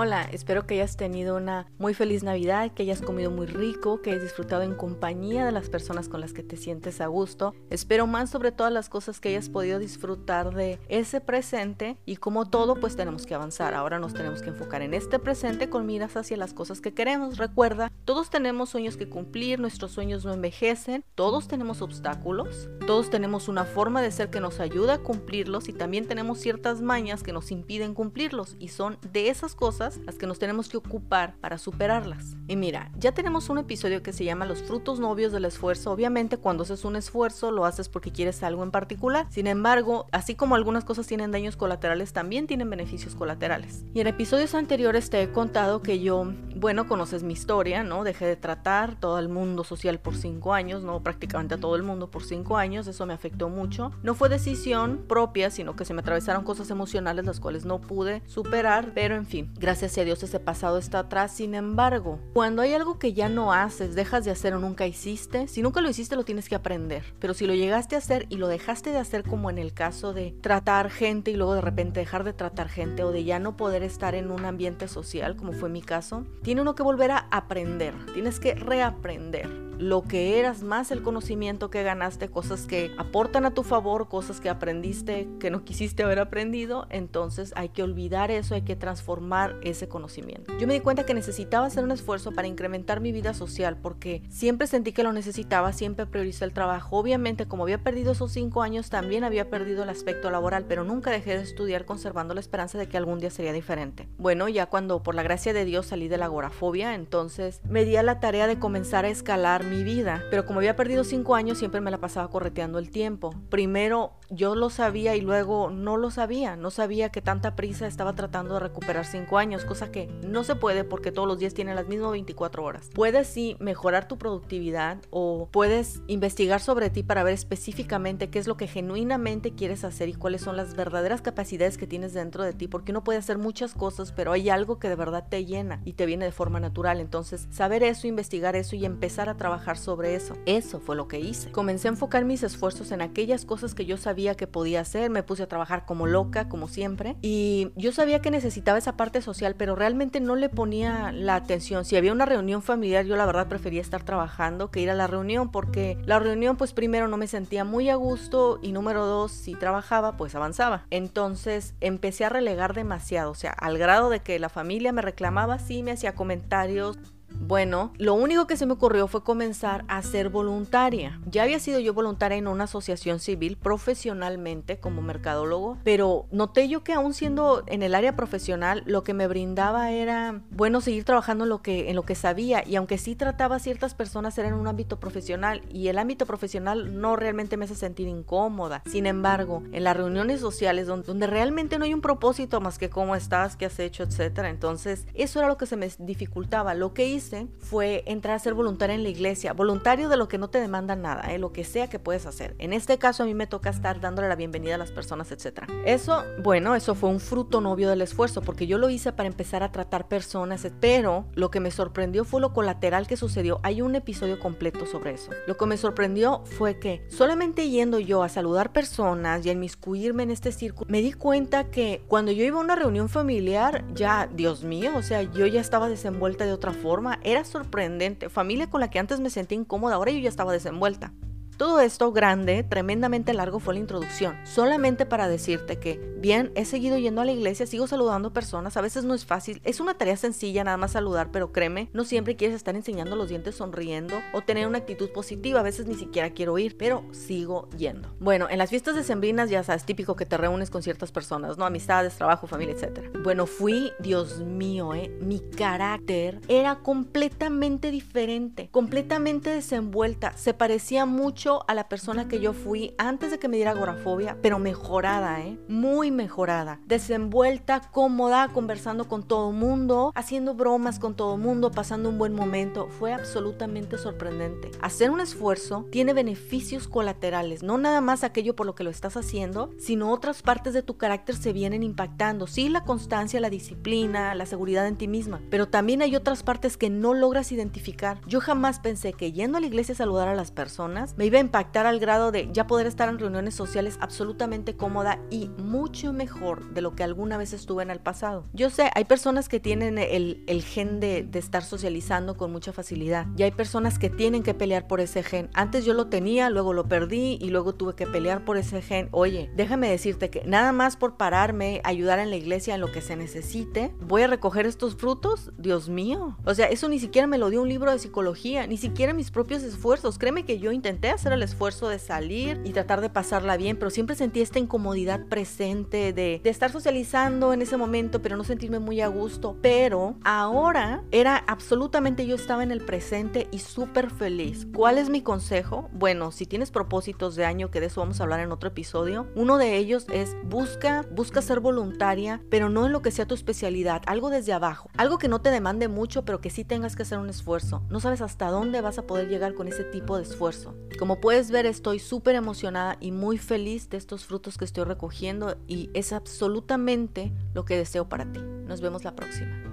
Hola, espero que hayas tenido una muy feliz Navidad, que hayas comido muy rico, que hayas disfrutado en compañía de las personas con las que te sientes a gusto. Espero más sobre todas las cosas que hayas podido disfrutar de ese presente y como todo pues tenemos que avanzar. Ahora nos tenemos que enfocar en este presente con miras hacia las cosas que queremos. Recuerda, todos tenemos sueños que cumplir, nuestros sueños no envejecen, todos tenemos obstáculos, todos tenemos una forma de ser que nos ayuda a cumplirlos y también tenemos ciertas mañas que nos impiden cumplirlos y son de esas cosas las que nos tenemos que ocupar para superarlas. Y mira, ya tenemos un episodio que se llama Los frutos novios del esfuerzo. Obviamente cuando haces un esfuerzo lo haces porque quieres algo en particular. Sin embargo, así como algunas cosas tienen daños colaterales, también tienen beneficios colaterales. Y en episodios anteriores te he contado que yo, bueno, conoces mi historia, ¿no? Dejé de tratar todo el mundo social por cinco años, ¿no? Prácticamente a todo el mundo por cinco años. Eso me afectó mucho. No fue decisión propia, sino que se me atravesaron cosas emocionales las cuales no pude superar. Pero en fin, gracias gracias a Dios ese pasado está atrás. Sin embargo, cuando hay algo que ya no haces, dejas de hacer o nunca hiciste, si nunca lo hiciste lo tienes que aprender. Pero si lo llegaste a hacer y lo dejaste de hacer como en el caso de tratar gente y luego de repente dejar de tratar gente o de ya no poder estar en un ambiente social, como fue mi caso, tiene uno que volver a aprender, tienes que reaprender lo que eras más el conocimiento que ganaste, cosas que aportan a tu favor, cosas que aprendiste que no quisiste haber aprendido, entonces hay que olvidar eso, hay que transformar ese conocimiento. Yo me di cuenta que necesitaba hacer un esfuerzo para incrementar mi vida social porque siempre sentí que lo necesitaba, siempre prioricé el trabajo. Obviamente, como había perdido esos cinco años, también había perdido el aspecto laboral, pero nunca dejé de estudiar conservando la esperanza de que algún día sería diferente. Bueno, ya cuando por la gracia de Dios salí de la agorafobia, entonces me di a la tarea de comenzar a escalar mi vida, pero como había perdido cinco años, siempre me la pasaba correteando el tiempo. Primero yo lo sabía y luego no lo sabía, no sabía que tanta prisa estaba tratando de recuperar cinco años, cosa que no se puede porque todos los días tienen las mismas 24 horas. Puedes sí mejorar tu productividad o puedes investigar sobre ti para ver específicamente qué es lo que genuinamente quieres hacer y cuáles son las verdaderas capacidades que tienes dentro de ti, porque uno puede hacer muchas cosas, pero hay algo que de verdad te llena y te viene de forma natural. Entonces, saber eso, investigar eso y empezar a trabajar sobre eso. Eso fue lo que hice. Comencé a enfocar mis esfuerzos en aquellas cosas que yo sabía que podía hacer. Me puse a trabajar como loca, como siempre. Y yo sabía que necesitaba esa parte social, pero realmente no le ponía la atención. Si había una reunión familiar, yo la verdad prefería estar trabajando que ir a la reunión, porque la reunión, pues primero no me sentía muy a gusto y número dos, si trabajaba, pues avanzaba. Entonces empecé a relegar demasiado, o sea, al grado de que la familia me reclamaba, sí, me hacía comentarios bueno, lo único que se me ocurrió fue comenzar a ser voluntaria. Ya había sido yo voluntaria en una asociación civil profesionalmente como mercadólogo, pero noté yo que aún siendo en el área profesional, lo que me brindaba era, bueno, seguir trabajando en lo que, en lo que sabía y aunque sí trataba a ciertas personas era en un ámbito profesional y el ámbito profesional no realmente me hace sentir incómoda. Sin embargo, en las reuniones sociales donde, donde realmente no hay un propósito más que cómo estás, qué has hecho, etcétera, entonces eso era lo que se me dificultaba. Lo que hice fue entrar a ser voluntaria en la iglesia, voluntario de lo que no te demanda nada, ¿eh? lo que sea que puedes hacer. En este caso a mí me toca estar dándole la bienvenida a las personas, etc. Eso, bueno, eso fue un fruto novio del esfuerzo, porque yo lo hice para empezar a tratar personas, pero lo que me sorprendió fue lo colateral que sucedió. Hay un episodio completo sobre eso. Lo que me sorprendió fue que solamente yendo yo a saludar personas y a inmiscuirme en este círculo, me di cuenta que cuando yo iba a una reunión familiar, ya, Dios mío, o sea, yo ya estaba desenvuelta de otra forma era sorprendente. Familia con la que antes me sentía incómoda, ahora yo ya estaba desenvuelta. Todo esto grande, tremendamente largo fue la introducción, solamente para decirte que, bien, he seguido yendo a la iglesia, sigo saludando personas, a veces no es fácil, es una tarea sencilla nada más saludar, pero créeme, no siempre quieres estar enseñando los dientes sonriendo o tener una actitud positiva, a veces ni siquiera quiero ir, pero sigo yendo. Bueno, en las fiestas de sembrinas ya sabes, típico que te reúnes con ciertas personas, ¿no? Amistades, trabajo, familia, etc. Bueno, fui, Dios mío, ¿eh? Mi carácter era completamente diferente, completamente desenvuelta, se parecía mucho a la persona que yo fui antes de que me diera agorafobia, pero mejorada, ¿eh? Muy mejorada. Desenvuelta, cómoda, conversando con todo mundo, haciendo bromas con todo mundo, pasando un buen momento. Fue absolutamente sorprendente. Hacer un esfuerzo tiene beneficios colaterales, no nada más aquello por lo que lo estás haciendo, sino otras partes de tu carácter se vienen impactando. Sí, la constancia, la disciplina, la seguridad en ti misma, pero también hay otras partes que no logras identificar. Yo jamás pensé que yendo a la iglesia a saludar a las personas me iba impactar al grado de ya poder estar en reuniones sociales absolutamente cómoda y mucho mejor de lo que alguna vez estuve en el pasado. Yo sé, hay personas que tienen el, el gen de, de estar socializando con mucha facilidad y hay personas que tienen que pelear por ese gen. Antes yo lo tenía, luego lo perdí y luego tuve que pelear por ese gen. Oye, déjame decirte que nada más por pararme, ayudar en la iglesia en lo que se necesite, voy a recoger estos frutos, Dios mío. O sea, eso ni siquiera me lo dio un libro de psicología, ni siquiera mis propios esfuerzos. Créeme que yo intenté hacer el esfuerzo de salir y tratar de pasarla bien, pero siempre sentí esta incomodidad presente de, estar socializando en ese momento, pero no sentirme muy a gusto. Pero ahora era absolutamente yo estaba en el presente y súper feliz. ¿Cuál es mi consejo? Bueno, si tienes propósitos de año, que de eso vamos a hablar en otro episodio, uno de ellos es busca, busca ser voluntaria, pero no en lo que sea tu especialidad, algo desde abajo, algo que no te demande mucho, pero que sí tengas que hacer un esfuerzo. No sabes hasta dónde vas a poder llegar con ese tipo de esfuerzo. Puedes ver, estoy súper emocionada y muy feliz de estos frutos que estoy recogiendo y es absolutamente lo que deseo para ti. Nos vemos la próxima.